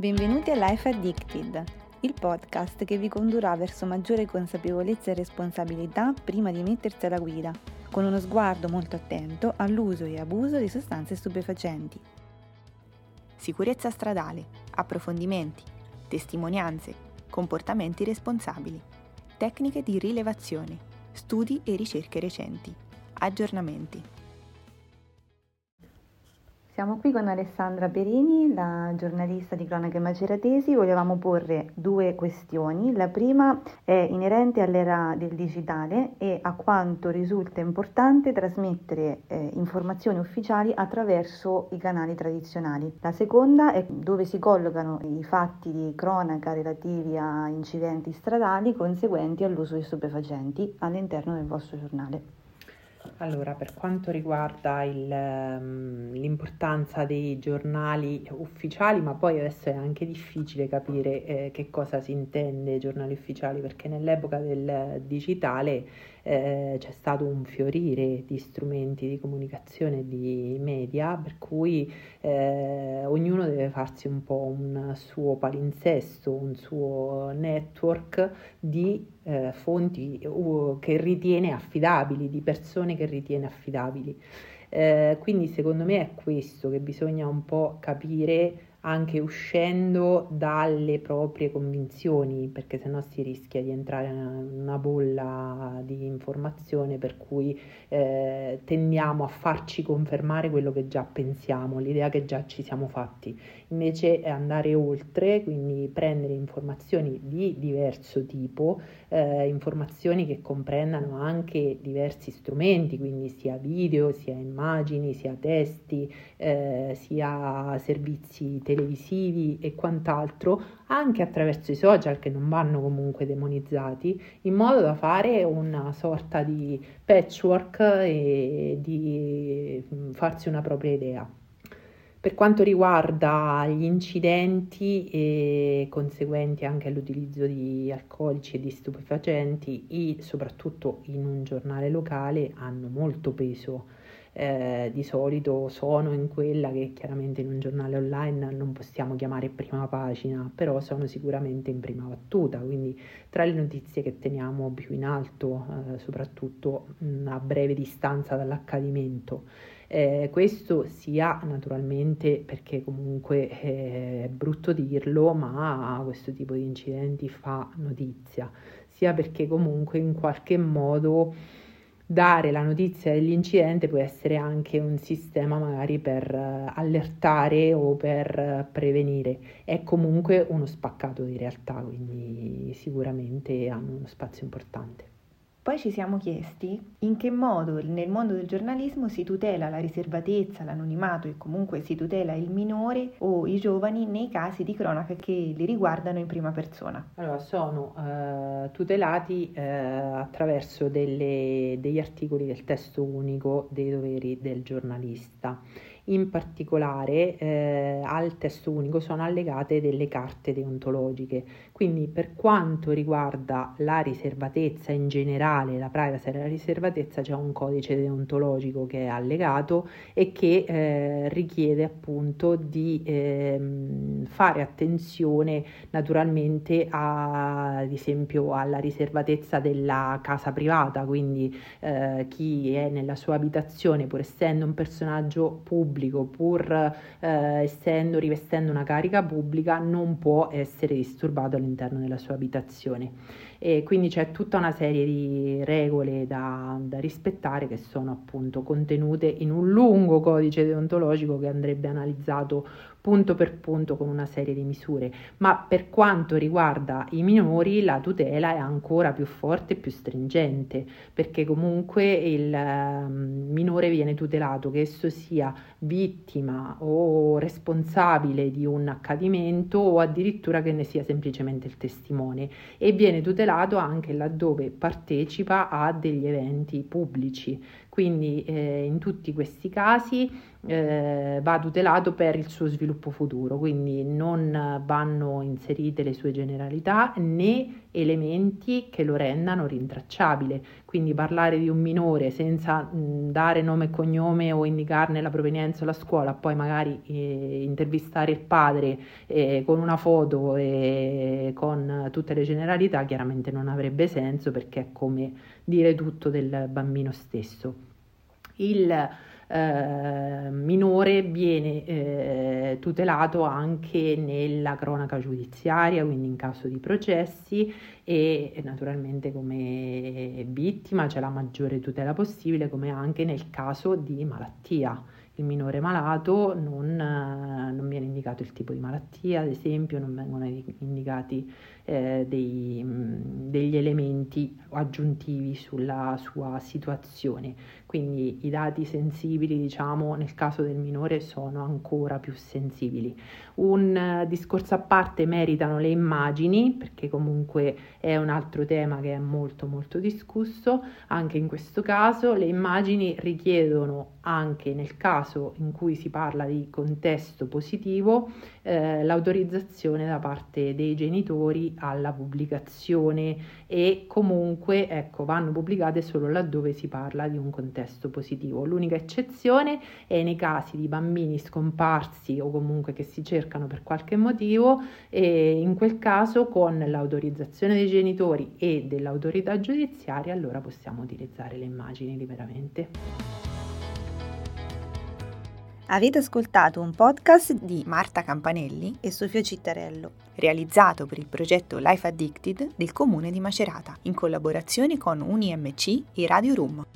Benvenuti a Life Addicted, il podcast che vi condurrà verso maggiore consapevolezza e responsabilità prima di mettersi alla guida, con uno sguardo molto attento all'uso e abuso di sostanze stupefacenti. Sicurezza stradale, approfondimenti, testimonianze, comportamenti responsabili, tecniche di rilevazione, studi e ricerche recenti, aggiornamenti. Siamo qui con Alessandra Perini, la giornalista di Cronache Maceratesi. Volevamo porre due questioni. La prima è inerente all'era del digitale e a quanto risulta importante trasmettere eh, informazioni ufficiali attraverso i canali tradizionali. La seconda è dove si collocano i fatti di cronaca relativi a incidenti stradali conseguenti all'uso di stupefacenti all'interno del vostro giornale. Allora, per quanto riguarda il, um, l'importanza dei giornali ufficiali, ma poi adesso è anche difficile capire eh, che cosa si intende giornali ufficiali, perché nell'epoca del digitale eh, c'è stato un fiorire di strumenti di comunicazione e di media, per cui eh, ognuno deve farsi un po' un suo palinsesto, un suo network di eh, fonti uh, che ritiene affidabili, di persone che ritiene affidabili. Eh, quindi secondo me è questo che bisogna un po' capire anche uscendo dalle proprie convinzioni, perché sennò si rischia di entrare in una bolla di informazione per cui eh, tendiamo a farci confermare quello che già pensiamo, l'idea che già ci siamo fatti. Invece è andare oltre, quindi prendere informazioni di diverso tipo, eh, informazioni che comprendano anche diversi strumenti, quindi sia video, sia immagini, sia testi, eh, sia servizi televisivi e quant'altro, anche attraverso i social che non vanno comunque demonizzati, in modo da fare una sorta di patchwork e di mm, farsi una propria idea. Per quanto riguarda gli incidenti e conseguenti anche all'utilizzo di alcolici e di stupefacenti, i, soprattutto in un giornale locale, hanno molto peso eh, di solito sono in quella che chiaramente in un giornale online non possiamo chiamare prima pagina, però sono sicuramente in prima battuta, quindi tra le notizie che teniamo più in alto, eh, soprattutto mh, a breve distanza dall'accadimento. Eh, questo sia naturalmente perché comunque eh, è brutto dirlo, ma questo tipo di incidenti fa notizia, sia perché comunque in qualche modo dare la notizia dell'incidente può essere anche un sistema magari per uh, allertare o per uh, prevenire. È comunque uno spaccato di realtà, quindi sicuramente hanno uno spazio importante. Poi ci siamo chiesti in che modo nel mondo del giornalismo si tutela la riservatezza, l'anonimato e comunque si tutela il minore o i giovani nei casi di cronaca che li riguardano in prima persona. Allora, sono eh, tutelati eh, attraverso delle, degli articoli del testo unico dei doveri del giornalista. In particolare eh, al testo unico sono allegate delle carte deontologiche, quindi per quanto riguarda la riservatezza in generale, la privacy e la riservatezza, c'è un codice deontologico che è allegato e che eh, richiede appunto di eh, fare attenzione naturalmente a, ad esempio alla riservatezza della casa privata, quindi eh, chi è nella sua abitazione pur essendo un personaggio pubblico pubblico, pur eh, essendo, rivestendo una carica pubblica, non può essere disturbato all'interno della sua abitazione. E quindi c'è tutta una serie di regole da, da rispettare che sono appunto contenute in un lungo codice deontologico che andrebbe analizzato punto per punto con una serie di misure, ma per quanto riguarda i minori la tutela è ancora più forte e più stringente, perché comunque il um, minore viene tutelato che esso sia vittima o responsabile di un accadimento o addirittura che ne sia semplicemente il testimone e viene tutelato anche laddove partecipa a degli eventi pubblici. Quindi eh, in tutti questi casi eh, va tutelato per il suo sviluppo futuro, quindi non vanno inserite le sue generalità né elementi che lo rendano rintracciabile. Quindi parlare di un minore senza mh, dare nome e cognome o indicarne la provenienza o la scuola, poi magari eh, intervistare il padre eh, con una foto e con tutte le generalità, chiaramente non avrebbe senso perché è come dire tutto del bambino stesso. Il eh, minore viene eh, tutelato anche nella cronaca giudiziaria, quindi in caso di processi e naturalmente come vittima c'è la maggiore tutela possibile, come anche nel caso di malattia il minore malato non, non, viene indicato il tipo di malattia, ad esempio, non vengono indicati eh, dei, degli elementi aggiuntivi sulla sua situazione. Quindi i dati sensibili, diciamo, nel caso del minore sono ancora più sensibili. Un uh, discorso a parte meritano le immagini, perché comunque è un altro tema che è molto molto discusso. Anche in questo caso le immagini richiedono anche nel caso in cui si parla di contesto positivo eh, l'autorizzazione da parte dei genitori alla pubblicazione e comunque ecco, vanno pubblicate solo laddove si parla di un contesto positivo. L'unica eccezione è nei casi di bambini scomparsi o comunque che si cercano per qualche motivo e in quel caso con l'autorizzazione dei genitori e dell'autorità giudiziaria allora possiamo utilizzare le immagini liberamente. Avete ascoltato un podcast di Marta Campanelli e Sofia Cittarello, realizzato per il progetto Life Addicted del comune di Macerata, in collaborazione con UniMC e Radio Room.